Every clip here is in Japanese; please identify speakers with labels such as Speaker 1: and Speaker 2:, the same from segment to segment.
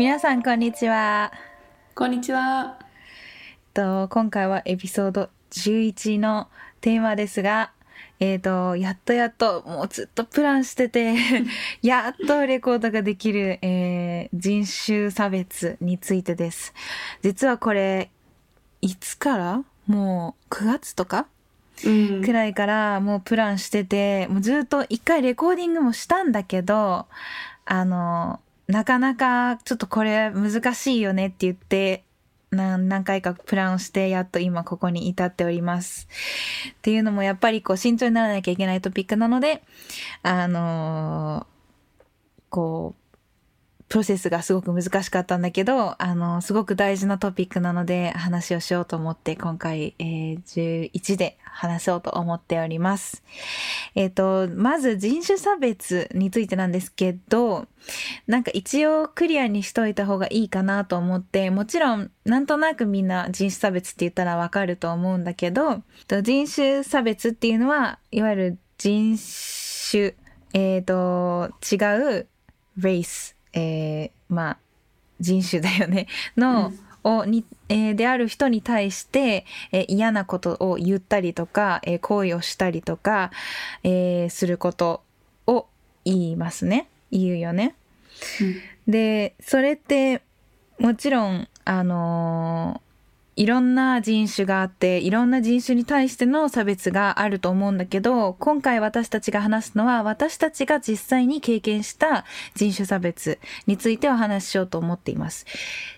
Speaker 1: 皆さんこんにちは。
Speaker 2: こんにちは。
Speaker 1: と今回はエピソード11のテーマですが、えっ、と、やっとやっと、もうずっとプランしてて、やっとレコードができる、えー、人種差別についてです。実はこれ、いつから？もう9月とか？
Speaker 2: うん
Speaker 1: くらいからもうプランしてて、もうずっと一回レコーディングもしたんだけど、あの、なかなかちょっとこれ難しいよねって言って、何回かプランをして、やっと今ここに至っております。っていうのもやっぱりこう慎重にならなきゃいけないトピックなので、あのこう、プロセスがすごく難しかったんだけど、あの、すごく大事なトピックなので話をしようと思って今回、えー11で話そうと思っております。えっ、と、まず人種差別についてなんですけど、なんか一応クリアにしといた方がいいかなと思って、もちろんなんとなくみんな人種差別って言ったらわかると思うんだけど、人種差別っていうのは、いわゆる人種、えっ、と、違う race、えーまあ、人種だよね、の、をに、えーである人に対して、えー嫌なことを言ったりとか、えー行為をしたりとか、えーすることを言いますね。言うよね。で、それって、もちろん、あのーいろんな人種があって、いろんな人種に対しての差別があると思うんだけど、今回私たちが話すのは、私たちが実際に経験した人種差別についてお話ししようと思っています。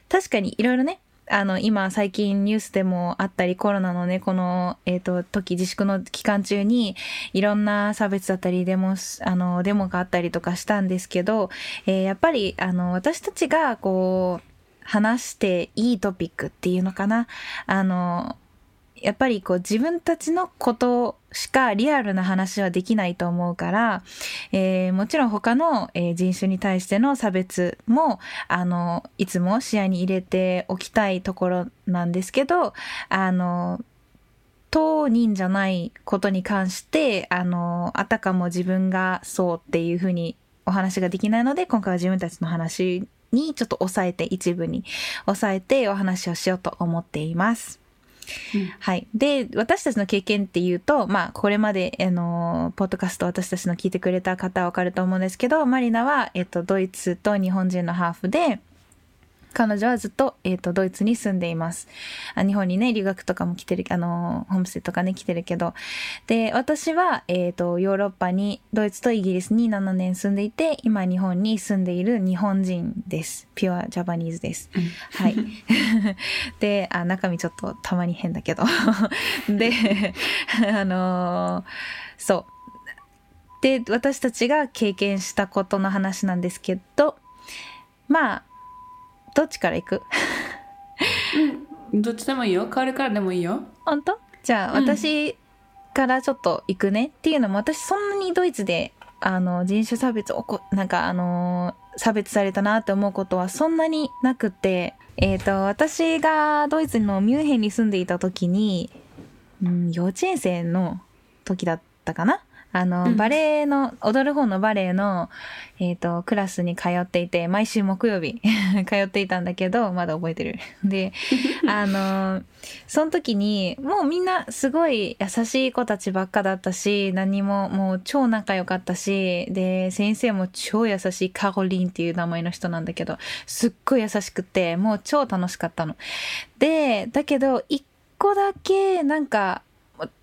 Speaker 1: 確かにいろいろね、あの、今最近ニュースでもあったり、コロナのね、この、えっ、と、時自粛の期間中に、いろんな差別だったり、デモ、あの、デモがあったりとかしたんですけど、えーやっぱり、あの、私たちが、こう、話していいトピックっていうのかな？あの、やっぱりこう自分たちのことしかリアルな話はできないと思うから、えーもちろん他の、え人種に対しての差別も、あの、いつも視野に入れておきたいところなんですけど、あの、当人じゃないことに関して、あの、あたかも自分がそうっていうふうにお話ができないので、今回は自分たちの話にちょっと抑えて、一部に抑えてお話をしようと思っています。はい。で、私たちの経験っていうと、まあ、これまで、あの、ポッドキャスト私たちの聞いてくれた方はわかると思うんですけど、マリナは、えっと、ドイツと日本人のハーフで、彼女はずっと、えっ、と、ドイツに住んでいます。あ日本にね、留学とかも来てる、あの、ホームステイとかね、来てるけど。で、私は、えっ、と、ヨーロッパに、ドイツとイギリスに7年住んでいて、今日本に住んでいる日本人です。ピュアジャパニーズです。はい。で、あ、中身ちょっとたまに変だけど。で、あのーそう。で、私たちが経験したことの話なんですけど、まあ、どっちから行く？
Speaker 2: どっちでもいいよ。変わるからでもいいよ。
Speaker 1: 本当？じゃあ、
Speaker 2: うん
Speaker 1: 私からちょっと行くねっていうのも私そんなにドイツであの人種差別をこなんかあのー差別されたなって思うことはそんなになくてえっ、と私がドイツのミュンヘンに住んでいた時に、うん、幼稚園生の時だったかな？あの、
Speaker 2: うん
Speaker 1: バレエの踊る方のバレエの、えっとクラスに通っていて毎週木曜日 通っていたんだけどまだ覚えてるで あのその時にもうみんなすごい優しい子たちばっかだったし何ももう超仲良かったしで先生も超優しいカロリンっていう名前の人なんだけどすっごい優しくてもう超楽しかったの。でだけど一個だけなんか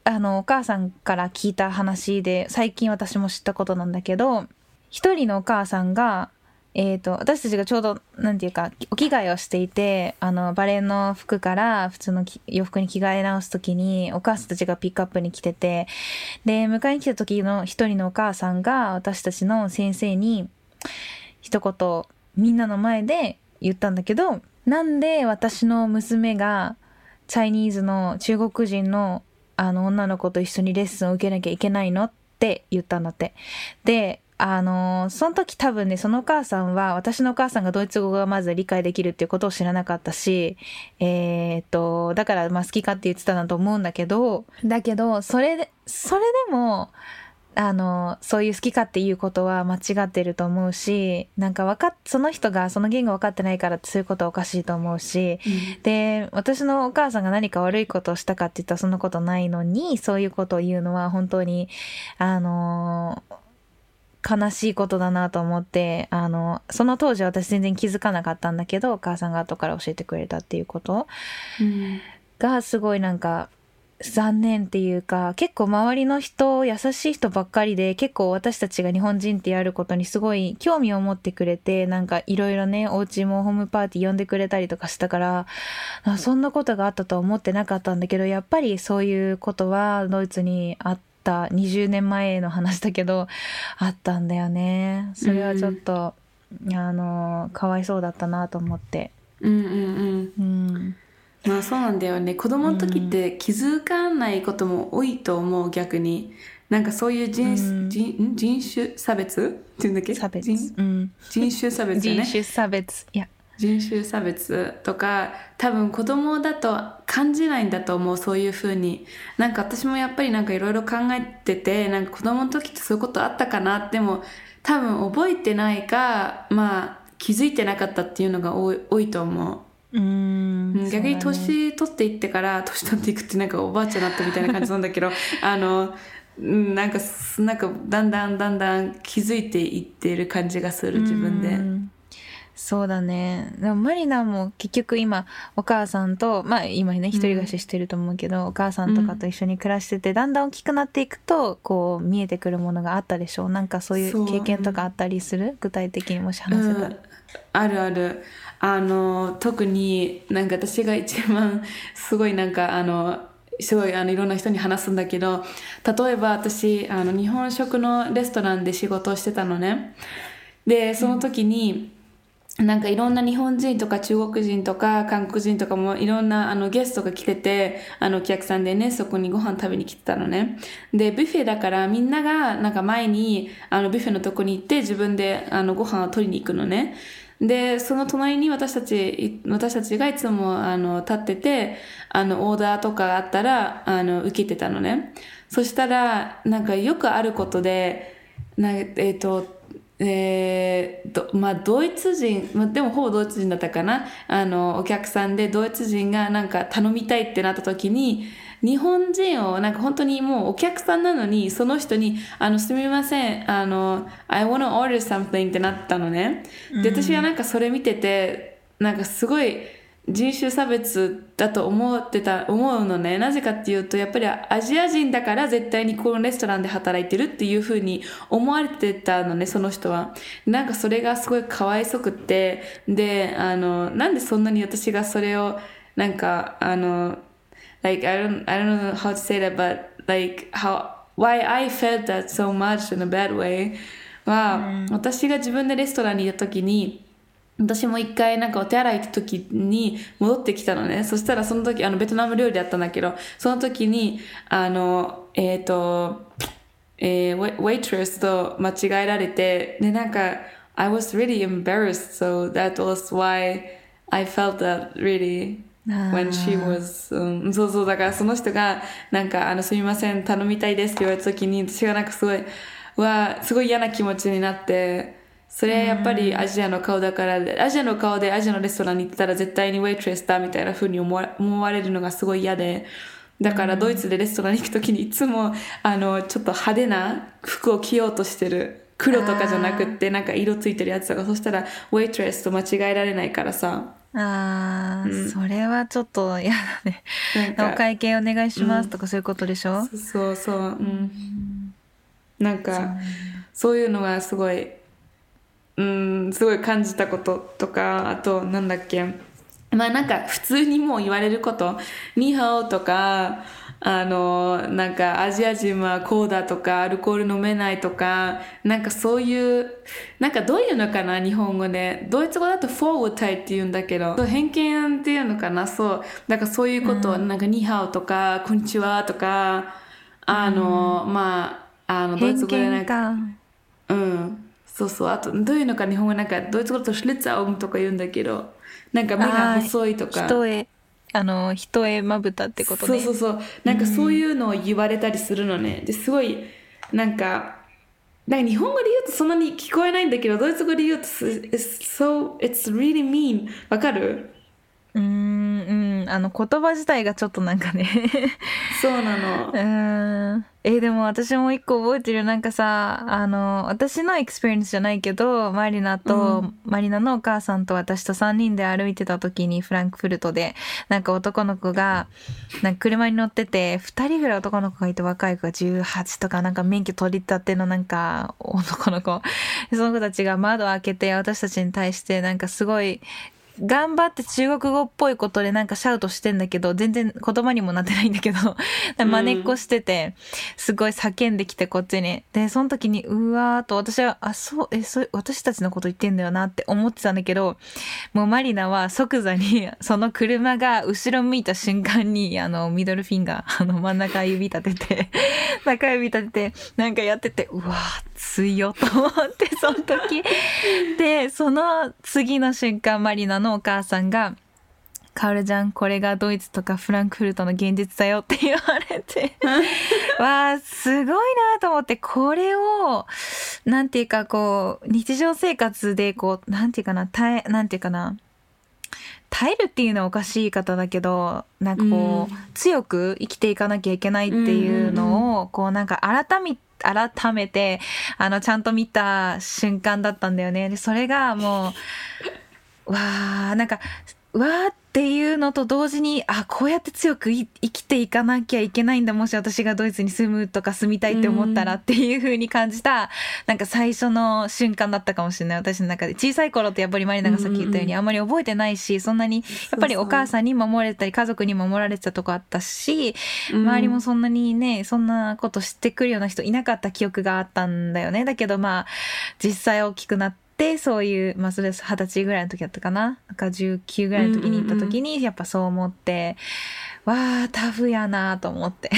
Speaker 1: あのお母さんから聞いた話で最近私も知ったことなんだけど一人のお母さんがえー、と私たちがちょうどなんていうかお着替えをしていてあのバレエの服から普通の洋服に着替え直す時にお母さんたちがピックアップに来ててで迎えに来た時の一人のお母さんが私たちの先生に一言みんなの前で言ったんだけどなんで私の娘がチャイニーズの中国人のあの女の子と一緒にレッスンを受けなきゃいけないの？って言ったんだって。で、あのーその時多分ね、そのお母さんは、私のお母さんがドイツ語がまず理解できるっていうことを知らなかったし、えーっと、だからまあ好きかって言ってたなと思うんだけど、だけど、それで、それでも、あのそういう好き勝手言うことは間違ってると思うしなんかわかっその人がその言語分かってないからそういうことはおかしいと思うし、で私のお母さんが何か悪いことをしたかって言ったらそんなことないのにそういうことを言うのは本当にあの悲しいことだなと思ってあのその当時私全然気づかなかったんだけどお母さんが後から教えてくれたっていうこと
Speaker 2: うん。
Speaker 1: がすごいなんか残念っていうか結構周りの人優しい人ばっかりで結構私たちが日本人ってやることにすごい興味を持ってくれてなんかいろいろねお家もホームパーティー呼んでくれたりとかしたからあそんなことがあったとは思ってなかったんだけどやっぱりそういうことはドイツにあった20年前の話だけどあったんだよね。それはちょっと、あのかわいそうだったなと思って。
Speaker 2: うんうんうん。
Speaker 1: うん
Speaker 2: まあそうなんだよね。子供の時って気づかないことも多いと思う逆に。なんかそういう人,、
Speaker 1: うん。
Speaker 2: 人ん？人種差別？っていうんだっけ？
Speaker 1: 差別。
Speaker 2: 人？
Speaker 1: うん。
Speaker 2: 人種差別よね
Speaker 1: 人種差別。いや。
Speaker 2: 人種差別とか多分子供だと感じないんだと思うそういう風に。なんか私もやっぱりなんかいろいろ考えててなんか子供の時ってそういうことあったかなでも多分覚えてないかまあ気づいてなかったっていうのが多い多いと思う。
Speaker 1: うーん
Speaker 2: うん逆に年取っていってから 年取っていくってなんかおばあちゃんになったみたいな感じなんだけど あのうんなんかすなんかだんだんだんだん気づいていってる感じがする自分で。
Speaker 1: うん。そうだね。でもマリナも結局今お母さんとまあ今ね一人暮らししてると思うけど、お母さんとかと一緒に暮らしてて、だんだん大きくなっていくとこう見えてくるものがあったでしょう。なんかそうい
Speaker 2: う。
Speaker 1: 経験とかあったりする？具体的にもし話せたら、
Speaker 2: うん、あるあるあの特になんか私が一番すごいなんかあのすごいあのいろんな人に話すんだけど例えば私あの日本食のレストランで仕事をしてたのねでその時に、なんかいろんな日本人とか中国人とか韓国人とかもいろんなあのゲストが来てて、あのお客さんでね、そこにご飯食べに来てたのね。で、ビュッフェだからみんながなんか前にあのビュッフェのとこに行って自分であのご飯を取りに行くのね。で、その隣に私たち、私たちがいつもあの立ってて、あのオーダーとかあったらあの受けてたのね。そしたら、なんかよくあることで、なえっ、と、えーどまあ、ドイツ人、まあ、でもほぼドイツ人だったかなあのお客さんでドイツ人がなんか頼みたいってなった時に日本人をなんか本当にもうお客さんなのにその人に「あのすみませんあの I wanna order something」ってなったのね。で私はなんかそれ見ててなんかすごい人種差別だと思ってた思うのね。なぜかっていうとやっぱりアジア人だから絶対にこのレストランで働いてるっていう風に思われてたのねその人は。なんかそれがすごいかわいそくって。であのなんでそんなに私がそれをなんかあの like I don't I don't know how to say that but like how why I felt that so much in a bad way は、私が自分でレストランにいた時に私も一回なんかお手洗い行った時に戻ってきたのね。そしたらその時、あのベトナム料理だったんだけど、その時に、あの、えっ、と、えー、ウェウェイトレスと間違えられて、で、なんか、I was really embarrassed, so that was why I felt that really when she was、うん、そうそう、だからその人が、なんか、あの、すみません、頼みたいですって言われた時に、私がなんかすごい、うわ、すごい嫌な気持ちになって、それやっぱりアジアの顔だから、アジアの顔でアジアのレストランに行ったら絶対にウェイトレスだみたいな風に思われるのがすごい嫌で、だからドイツでレストランに行くときにいつも、あの、ちょっと派手な服を着ようとしてる。黒とかじゃなくって、なんか色ついてるやつとか、そしたらウェイトレスと間違えられないからさ。
Speaker 1: あー、それはちょっと嫌だね。お会計お願いしますとかそういうことでしょ、
Speaker 2: そうそう、う。ん。なんか、そういうのがすごい、うん、すごい感じたこととか、あと、なんだっけ、まあなんか普通にもう言われること、ニーハオとか、あの、なんかアジア人はこうだとか、アルコール飲めないとか、なんかそういう、なんかどういうのかな、日本語で。ドイツ語だとフォーウタイって言うんだけど、偏見っていうのかな、そう。なんかそういうこと、なんかニーハオとか、こんにちはとか、あの、まあ、あの、ドイツ語でなん
Speaker 1: 偏
Speaker 2: か、うん。そうそう。あと、どういうのか日本語なんか、ドイツ語だとシュリッツァーオンとか言うんだけど、なんか目が細いとか。
Speaker 1: 一重あの一重まぶたってことね
Speaker 2: そうそうそう。なんかそういうのを言われたりするのね。ですごい、なんかなんか日本語で言うとそんなに聞こえないんだけどドイツ語で言うと so it's really mean わかる？
Speaker 1: うーんうん。あの言葉自体がちょっとなんかね。
Speaker 2: そうなの。
Speaker 1: うーん。えーでも私も一個覚えてる。なんかさあの私の experience じゃないけどマリナと、
Speaker 2: うん。
Speaker 1: マリナのお母さんと私と3人で歩いてた時にフランクフルトでなんか男の子がなんか車に乗ってて2人ぐらい男の子がいて若い子が18とかなんか免許取り立てのなんか男の子。でその子たちが窓を開けて私たちに対してなんかすごい頑張って中国語っぽいことでなんかシャウトしてんだけど、全然言葉にもなってないんだけど、真似っこしてて、すごい叫んできてこっちに。で、その時に、うわーと私は、あ、そう、え、そう、私たちのこと言ってんだよなって思ってたんだけど、もうマリナは即座に、その車が後ろ向いた瞬間に、あの、ミドルフィンガー、あの、真ん中指立てて、中指立てて、なんかやってて、うわー、強と思って、その時。で、その次の瞬間、マリナのお母さんが、カオルちゃん、これがドイツとかフランクフルトの現実だよって言われて、わあ、すごいなと思って、これを、なんていうかこう、日常生活でこう、なんていうかな、耐え、なんていうかな、耐えるっていうのはおかしい言い方だけど、なんかこう、
Speaker 2: うん。
Speaker 1: 強く生きていかなきゃいけないっていうのを、こうなんか改め、改めて、あの、ちゃんと見た瞬間だったんだよね。で、それがもう、わあ、なんか、わーっていうのと同時に、あ、こうやって強くい生きていかなきゃいけないんだ。もし私がドイツに住むとか住みたいって思ったらっていう風に感じた、なんか最初の瞬間だったかもしれない。私の中で。小さい頃ってやっぱりマリナがさっき言ったように、あんまり覚えてないし、そんなに、やっぱりお母さんに守られたり、家族に守られてたとこあったし、周りもそんなにね、そんなこと知ってくるような人いなかった記憶があったんだよね。だけどまあ、実際大きくなって、そういう、まあそれ二十歳ぐらいの時だったかな。なんか19ぐらいの時に行った時に、やっぱそう思って、わあ、タフやなと思って。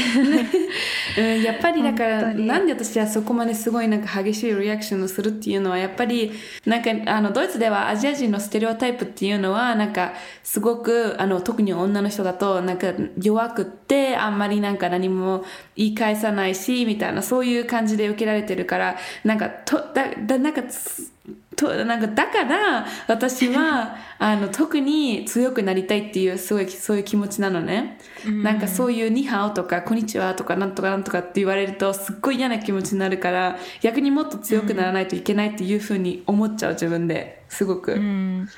Speaker 2: うん、やっぱり だからなんで私はそこまですごいなんか激しいリアクションをするっていうのはやっぱりなんかあのドイツではアジア人のステレオタイプっていうのはなんかすごくあの特に女の人だとなんか弱くってあんまりなんか何も言い返さないしみたいなそういう感じで受けられてるからなんかとだだなんかつとなんかだから私は あの特に強くなりたいっていうすごいそういう気持ちなのね。なんかそういう「ニハオ」とか「こんにちは」とかなんとかなんとかって言われるとすっごい嫌な気持ちになるから逆にもっと強くならないといけないっていうふうに思っちゃう自分ですごく。
Speaker 1: うん
Speaker 2: うん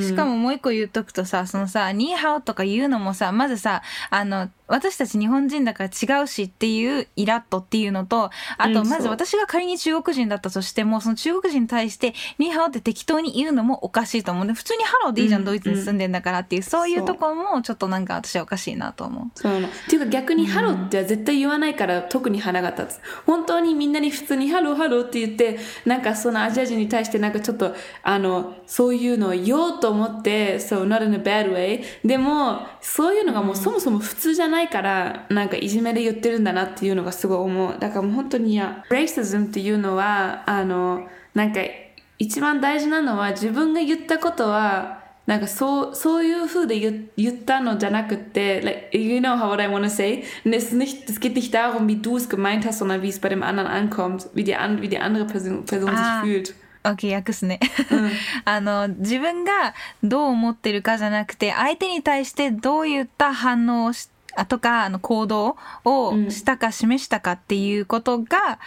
Speaker 1: しかももう一個言っとくとさ、そのさ、ニーハオとか言うのもさ、まずさ、あの、私たち日本人だから違うしっていうイラッとっていうのと、あと、
Speaker 2: うん
Speaker 1: まず私が仮に中国人だったとしても、その中国人に対して、ニーハオって適当に言うのもおかしいと思う。ね。普通にハローでいいじゃん、
Speaker 2: うん
Speaker 1: ドイツに住んでんだからっていう、そう。いうところもちょっとなんか私はおかしいなと思う。
Speaker 2: そうっていうか逆に「ハロー」っては絶対言わないから特に腹が立つ。本当にみんなに普通に「ハローハロー」って言ってなんかそのアジア人に対してなんかちょっとあのそういうのを言おうと思って「そう not in a bad way」でもそういうのがもうそもそも普通じゃないからなんかいじめで言ってるんだなっていうのがすごい思うだからもう本当に嫌 racism っていうのはあのなんか一番大事なのは自分が言ったことはなんかそうそういう風で言言ったのじゃなくて、like, you know how I want to say? Und es, ist nicht, es geht nicht darum, wie du es gemeint hast, sondern wie es bei dem anderen ankommt, wie die, an, wie die andere Person, Person
Speaker 1: Ah.
Speaker 2: sich fühlt.
Speaker 1: 訳すね。あの、自分がどう思ってるかじゃなくて、相手に対してどういった反応をしあとか、あの、行動をしたか示したかっていうことが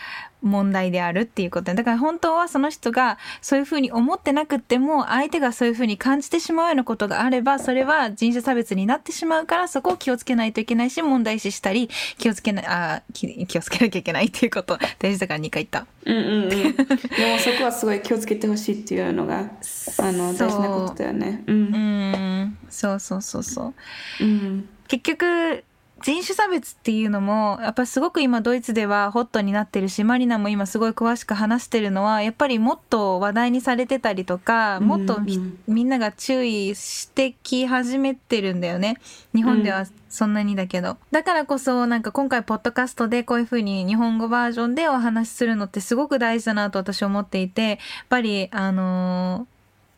Speaker 1: 問題であるっていうことねだから本当はその人がそういうふうに思ってなくっても、相手がそういうふうに感じてしまうようなことがあれば、それは人種差別になってしまうから、そこを気をつけないといけないし、問題視したり、気をつけない、あ気気をつけなきゃいけないっていうこと、大事だから2回言った。
Speaker 2: うんうんうん。でもそこはすごい気をつけてほしいっていうのが、あの、大事なことだよね。う。
Speaker 1: うんん、そうそうそうそう。
Speaker 2: うん。
Speaker 1: 結局人種差別っていうのもやっぱりすごく今ドイツではホットになってるしマリナも今すごい詳しく話してるのはやっぱりもっと話題にされてたりとかもっとみ,、
Speaker 2: うんうん
Speaker 1: ん。なが注意してき始めてるんだよね。日本ではそんなにだけど、だからこそなんか今回ポッドキャストでこういう風に日本語バージョンでお話しするのってすごく大事だなと私は思っていてやっぱりあの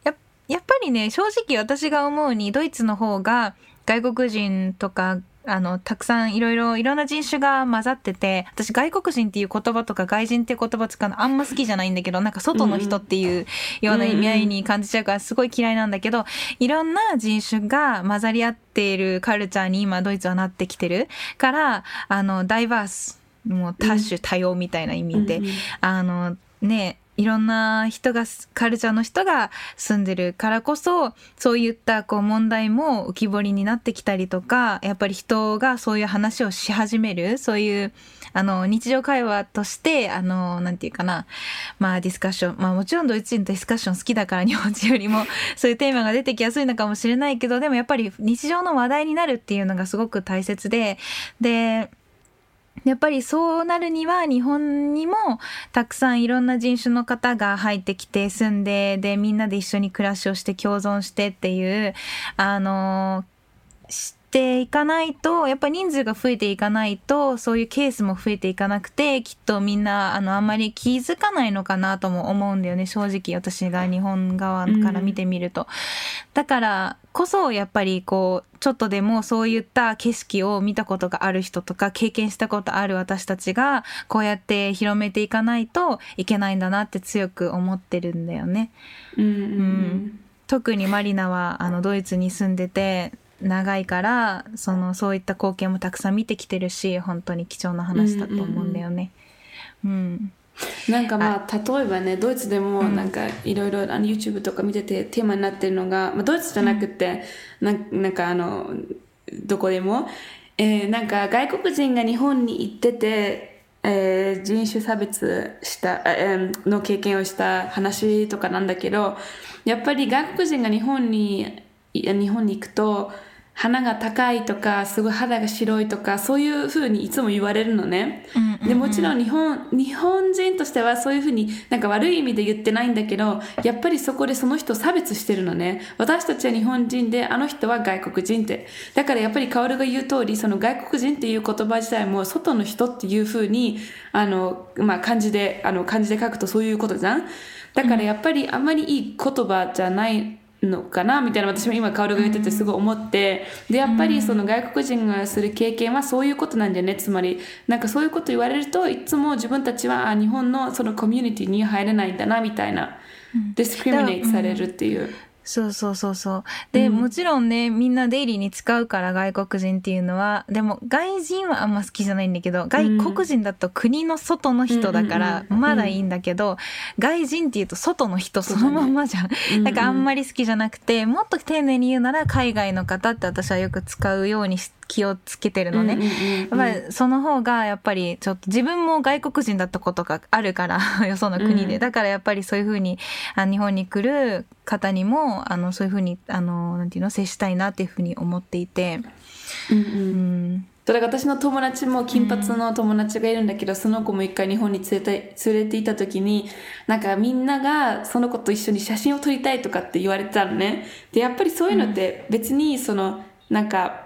Speaker 1: ーややっぱりね正直私が思うにドイツの方が外国人とかあの、たくさんいろいろ、いろんな人種が混ざってて、私外国人っていう言葉とか外人っていう言葉使うのあんま好きじゃないんだけど、なんか外の人っていうような意味合いに感じちゃうからすごい嫌いなんだけど、いろんな人種が混ざり合っているカルチャーに今ドイツはなってきてる。から、あの、ダイバース、もう多種多様みたいな意味で、あの、ね、いろんな人が、カルチャーの人が住んでるからこそ、そういったこう問題も浮き彫りになってきたりとか、やっぱり人がそういう話をし始める、そういう、あの、日常会話として、あの、なんていうかな、まあディスカッション、まあもちろんドイツ人ディスカッション好きだから日本人よりも そういうテーマが出てきやすいのかもしれないけど、でもやっぱり日常の話題になるっていうのがすごく大切で、で、やっぱりそうなるには日本にもたくさんいろんな人種の方が入ってきて住んででみんなで一緒に暮らしをして共存してっていうあのていかないと、やっぱり人数が増えていかないと、そういうケースも増えていかなくて、きっとみんな、あの、あんまり気づかないのかなとも思うんだよね、正直私が日本側から見てみると。うん、だからこそ、やっぱりこう、ちょっとでもそういった景色を見たことがある人とか、経験したことある私たちが、こうやって広めていかないといけないんだなって強く思ってるんだよね。
Speaker 2: うん、うん
Speaker 1: 特にマリナはあのドイツに住んでて長いからそのそう。いった光景もたくさん見てきてるし本当に貴重な話だと思うんだよね。うん、うんうん
Speaker 2: なんかまあ例えばねドイツでもなんかいろいろ YouTube とか見ててテーマになってるのが、まあ、ドイツじゃなくて、うん、なんかあのどこでも、えー、なんか外国人が日本に行ってて、えー、人種差別した、えー、の経験をした話とかなんだけどやっぱり外国人が日本に日本に行くと鼻が高いとかすごい肌が白いとかそういうふうにいつも言われるのね、でもちろん日本日本人としてはそういうふうになんか悪い意味で言ってないんだけどやっぱりそこでその人を差別してるのね。私たちは日本人であの人は外国人って。だからやっぱり薫が言う通りその外国人っていう言葉自体も外の人っていうふうにあの、まあ、漢字であの漢字で書くとそういうことじゃん。だからやっぱりあんまりいい言葉じゃないのかなみたいな私も今薫が言っててすごい思ってでやっぱりその外国人がする経験はそういうことなんだよね。つまりなんかそういうこと言われるといつも自分たちはあ日本のそのコミュニティに入れないんだなみたいな。ディスクリミネートされるっていう。
Speaker 1: そうそうそうそう。で、うん、もちろんね、みんなデイリーに使うから外国人っていうのは、でも外人はあんま好きじゃないんだけど、外国人だと国の外の人だからまだいいんだけど、外人っていうと外の人そのまんまじゃん。だからあんまり好きじゃなくて、もっと丁寧に言うなら海外の方って私はよく使うようにし気をつけてるのね。まあ、その方がやっぱりちょっと自分も外国人だったことがあるから よその国で、だからやっぱりそういうふうにあ日本に来る方にもあのそういうふうにあのなんていうの接したいなっていうふうに思っていて。
Speaker 2: うん、うん。それ私の友達も金髪の友達がいるんだけど、うん、その子も一回日本に連れて連れていた時になんかみんながその子と一緒に写真を撮りたいとかって言われてたのね。でやっぱりそういうのって別にそのなんか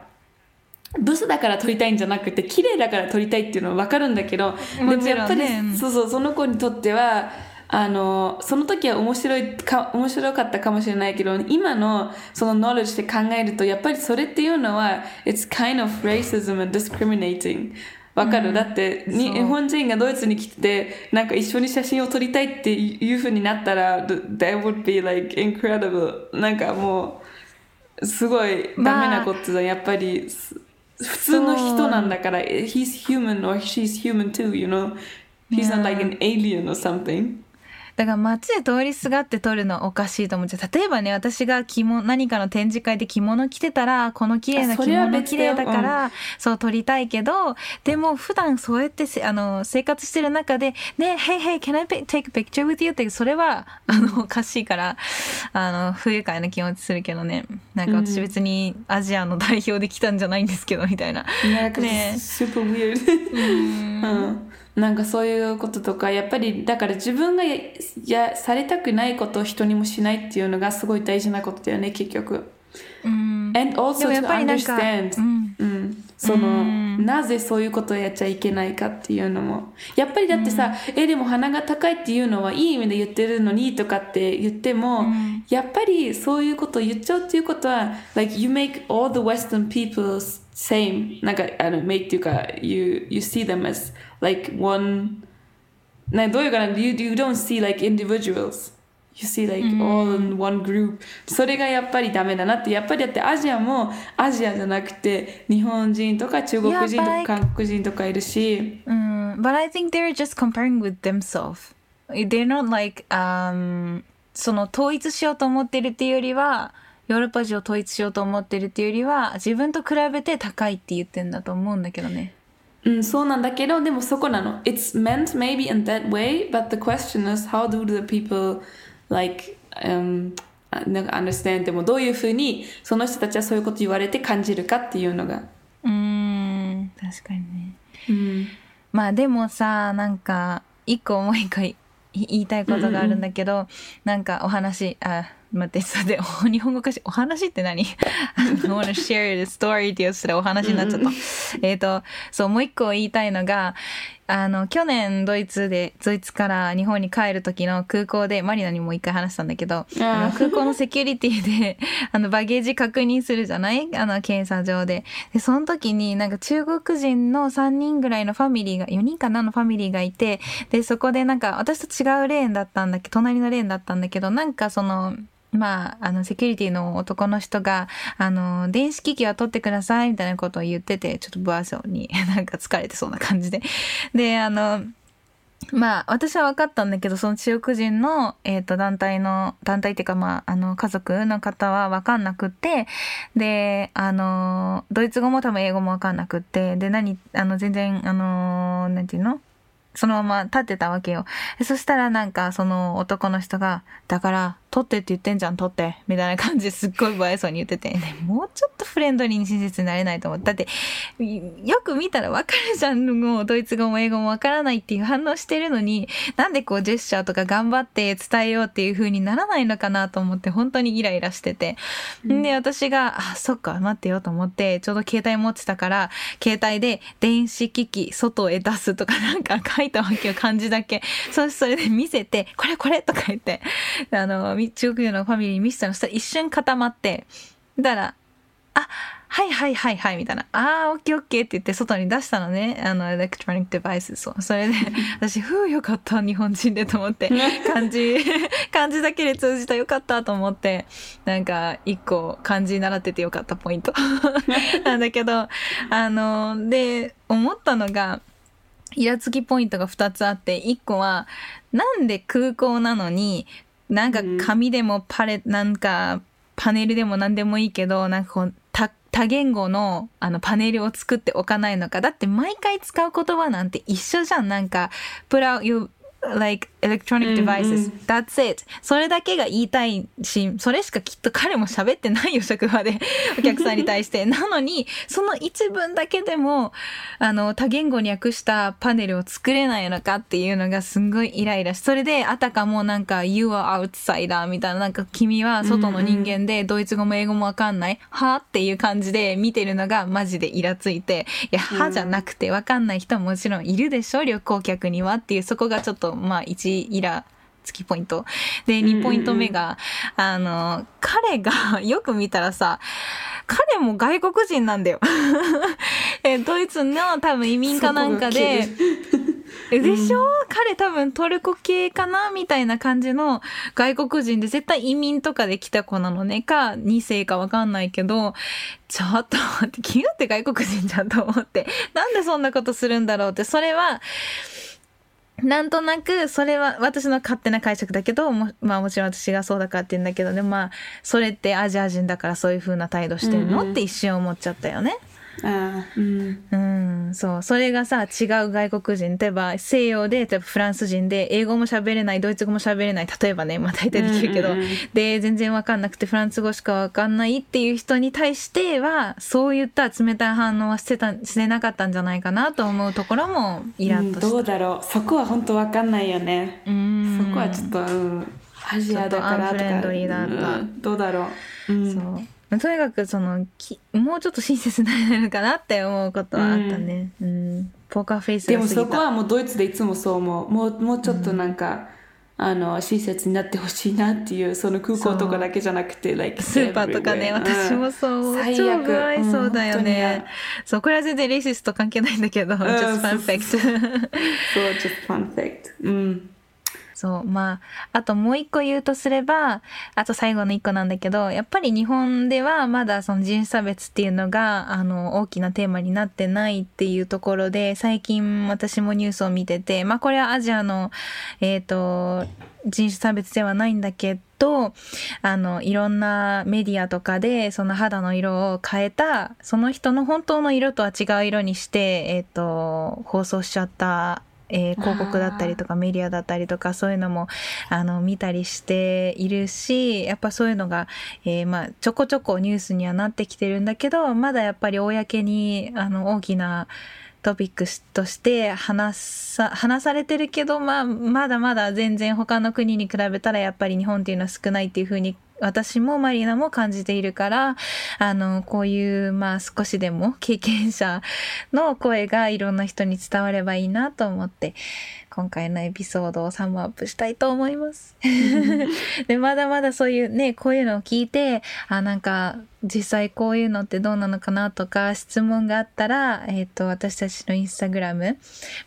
Speaker 2: ブスだから撮りたいんじゃなくて綺麗だから撮りたいっていうのは分かるんだけど、でもやっぱり、ね、そうそうその子にとってはあのその時は面白いか面白かったかもしれないけど今のそのノ l で考えるとやっぱりそれっていうのは It's kind of racism and discriminating わかる、うん、だって日本人がドイツに来てなんか一緒に写真を撮りたいっていうふうになったら That would be like incredible なんかもうすごいダメなことだ、やっぱり普通の人なんだから、he's human or she's human too, you know? He's not like an alien or something.
Speaker 1: だから街で通りすがって撮るのはおかしいと思うじゃ例えばね私が着物何かの展示会で着物着てたらこの綺麗な着物綺麗だから、うん、そう撮りたいけどでも普段そうやってあの生活してる中で「ね Hey hey can I take a picture with you?」ってそれはあのおかしいからあの不愉快な気持ちするけどね。なんか私別にアジアの代表で来たんじゃないんですけどみたいな。
Speaker 2: ね、super weird うんなんかそういうこととかやっぱりだから自分がやされたくないことを人にもしないっていうのがすごい大事なことだよね結局。
Speaker 1: うん、
Speaker 2: And also to understand、うん。うん、その、なぜそういうことをやっちゃいけないかっていうのも。やっぱりだってさ、えでも鼻が高いっていうのはいい意味で言ってるのにとかって言っても、やっぱりそういうことを言っちゃうっていうことは like you make all the western people same なんかあの make っていうか you, you see them as like one などういうかな you, you don't see like individuals you see like all in one group それがやっぱりダメだなってやっぱりだってアジアもアジアじゃなくて日本人とか中国人とか韓国人とかいるし
Speaker 1: うん But I think they're just comparing with themselves They're not like、um, その統一しようと思ってるっていうよりはヨーロッパ人を統一しようと思ってるっていうよりは自分と比べて高いって言ってんだと思うんだけどね
Speaker 2: うん、そうなんだけど、でもそこなの。It's meant maybe in that way, but the question is how do the people like、um, なんか understand でもどういうふうにその人たちはそういうこと言われて感じるかっていうのが。
Speaker 1: うーん確かにね
Speaker 2: うん。
Speaker 1: まあでもさなんか一個もう一回言いたいことがあるんだけど、なんかお話あ待ってそれでお日本語かしお話って何？I wanna share the story ってらお話になっちゃった。えっとそうもう一個言いたいのがあの去年ドイツでドイツから日本に帰る時の空港でマリナにも一回話したんだけどあの空港のセキュリティで あのバゲージ確認するじゃない？あの検査場で。でその時になんか中国人の3人ぐらいのファミリーが4人かなのファミリーがいてでそこでなんか私と違うレーンだったんだけ？ど隣のレーンだったんだけどなんかそのまあ、あの、セキュリティの男の人が、あの、電子機器は取ってください、みたいなことを言ってて、ちょっと不安そうに、なんか疲れてそうな感じで。で、あの、まあ、私は分かったんだけど、その中国人の、えっ、と、団体の、団体っていうか、まあ、あの、家族の方は分かんなくって、で、あの、ドイツ語も多分英語も分かんなくって、で、何、あの、全然、あの、なんていうの？そのまま立ってたわけよ。そしたらなんかその男の人が、だから、取ってって言ってんじゃん、取って。みたいな感じですっごい不愛想に言ってて、ね、もうちょっとフレンドリーに親切になれないと思って。だって、よく見たらわかるじゃん、もうドイツ語も英語もわからないっていう反応してるのに、なんでこうジェスチャーとか頑張って伝えようっていう風にならないのかなと思って、本当にイライラしてて。で、私が、あ、そっか、待ってよと思って、ちょうど携帯持ってたから、携帯で電子機器外へ出すとかなんか書いたわけよ、漢字だけ。そしてそれで見せて、これこれとか言って、あの、み中国人のファミリーに見せたのそしたら一瞬固まって、だから、あ、はいはいはいはいみたいな、あーオッケーオッケーって言って外に出したのね、あの、エレクトロニックデバイス、そう。それで、私、ふうよかった、日本人でと思って、漢字、漢字だけで通じたよかったと思って、なんか、一個漢字習っててよかったポイント。なんだけど、あの、で、思ったのが、イラつきポイントが2つあって、1個は、なんで空港なのに、なんか紙でもパレ、なんかパネルでも何でもいいけど、なんかこう、多多言語のあのパネルを作っておかないのか。だって毎回使う言葉なんて一緒じゃん。なんか、put out your like electronic
Speaker 2: うん
Speaker 1: devices、that's it. それだけが言いたいしそれしかきっと彼も喋ってないよ職場で。お客さんに対して。なのにその一文だけでもあの多言語に訳したパネルを作れないのかっていうのがすんごいイライラしそれであたかもなんか You are outsider みたいななんか君は外の人間でドイツ語も英語もわかんないはっていう感じで見てるのがマジでイラついて。いやはじゃなくてわかんない人ももちろんいるでしょ旅行客にはっていうそこがちょっとまあ1イラつきポイント。で、2ポイント目が、あの、彼が よく見たらさ、彼も外国人なんだよ。えドイツの多分移民かなんかで、えでしょ、彼多分トルコ系かなみたいな感じの外国人で絶対移民とかで来た子なのね。か2世かわかんないけどちょっと待って 君だって外国人じゃんと思って。なんでそんなことするんだろうって。それはなんとなく、それは私の勝手な解釈だけど、もまあもちろん私がそうだからって言うんだけど、でもまあ、それってアジア人だからそういう風な態度してるの、
Speaker 2: うんうん
Speaker 1: って一瞬思っちゃったよね。
Speaker 2: ああ、うん。
Speaker 1: うん、そう。それがさ、違う外国人、例えば西洋で、例えばフランス人で、英語も喋れない、ドイツ語も喋れない、例えばね、まあ大体できるけど、
Speaker 2: うんうんうん
Speaker 1: で、全然わかんなくてフランス語しかわかんないっていう人に対しては、そういった冷たい反応はしてた、してなかったんじゃないかなと思うところも、イラッとした。
Speaker 2: どうだろうそこは本当わかんないよね。
Speaker 1: うん
Speaker 2: そこはちょっと、うん、アジアだからとか
Speaker 1: フレンドリーだった
Speaker 2: うんどうだろう、うん、
Speaker 1: そう。とにかくそのきもうちょっと親切になれるかなって思うことはあったね。うん。ポーカーフェイス
Speaker 2: でもそこはもうドイツでいつもそう。思うもうもうちょっとなんか、あの施設になってほしいなっていうその空港とかだけじゃなくて like
Speaker 1: スーパーとかね私もそう、
Speaker 2: 最
Speaker 1: 超
Speaker 2: 悪
Speaker 1: 不愛想だよ
Speaker 2: うん
Speaker 1: ね、そうこれは全然レイシスト関係ないんだけど、just
Speaker 2: そう
Speaker 1: fun fact
Speaker 2: そう just fun fact うん
Speaker 1: そうまああともう一個言うとすればあと最後の一個なんだけどやっぱり日本ではまだその人種差別っていうのがあの大きなテーマになってないっていうところで最近私もニュースを見ててまあこれはアジアのえっ、と人種差別ではないんだけどあのいろんなメディアとかでその肌の色を変えたその人の本当の色とは違う色にして、えっと放送しちゃった、えー広告だったりとかメディアだったりとかそういうのもあの見たりしているしやっぱそういうのが、えーまあ、ちょこちょこニュースにはなってきてるんだけどまだやっぱり公にあの大きなトピックスとして話さ話されてるけど、まあ、まだまだ全然他の国に比べたらやっぱり日本っていうのは少ないっていうふうに私もマリナも感じているからあのこういうまあ少しでも経験者の声がいろんな人に伝わればいいなと思って今回のエピソードをサムアップしたいと思います。でまだまだそういうねこういうのを聞いてあなんか実際こういうのってどうなのかなとか質問があったら、えー、と私たちのインスタグラム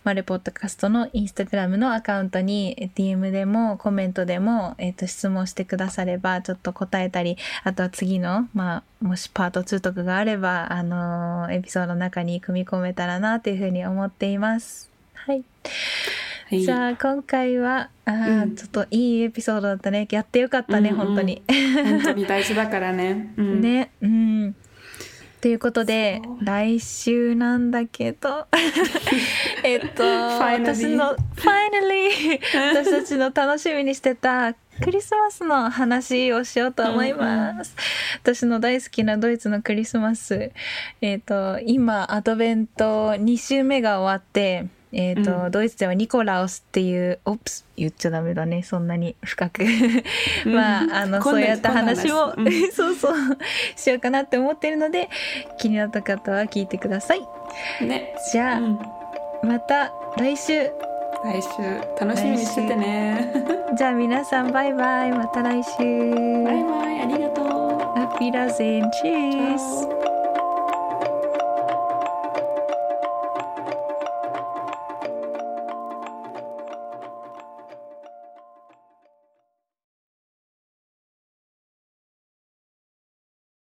Speaker 1: マルポッドキャストのインスタグラムのアカウントにえ DM でもコメントでも、えー、と質問してくださればちょっと答えたりあとは次の、まあ、もしパート2とかがあれば、あのーエピソードの中に組み込めたらなというふうに思っています。はい。
Speaker 2: はい。
Speaker 1: じゃあ今回はあー、
Speaker 2: うん。
Speaker 1: ちょっといいエピソードだったね。やってよかったね、
Speaker 2: うんうん。
Speaker 1: 本当に。
Speaker 2: 本当に大事だからね、うん、
Speaker 1: ね。うん。ということで来週なんだけど えっと私の finally 私たちの楽しみにしてたクリスマスの話をしようと思います。私の大好きなドイツのクリスマス。えっ、と、今、アドベント2週目が終わって、えっ、と、
Speaker 2: うん
Speaker 1: ドイツではニコラウスっていう、オプス、言っちゃダメだね、そんなに深く。まあ、あの、
Speaker 2: こんな
Speaker 1: そうやった話も、
Speaker 2: こん
Speaker 1: そうそう、しようかなって思ってるので、気になった方は聞いてください。
Speaker 2: ね、
Speaker 1: じゃあ、
Speaker 2: うん、
Speaker 1: また来週。
Speaker 2: 来週楽しみにしててね
Speaker 1: じゃあ皆さんバイバイ。また来週。
Speaker 2: バイバイありがとう
Speaker 1: アフィラゼンチーズ。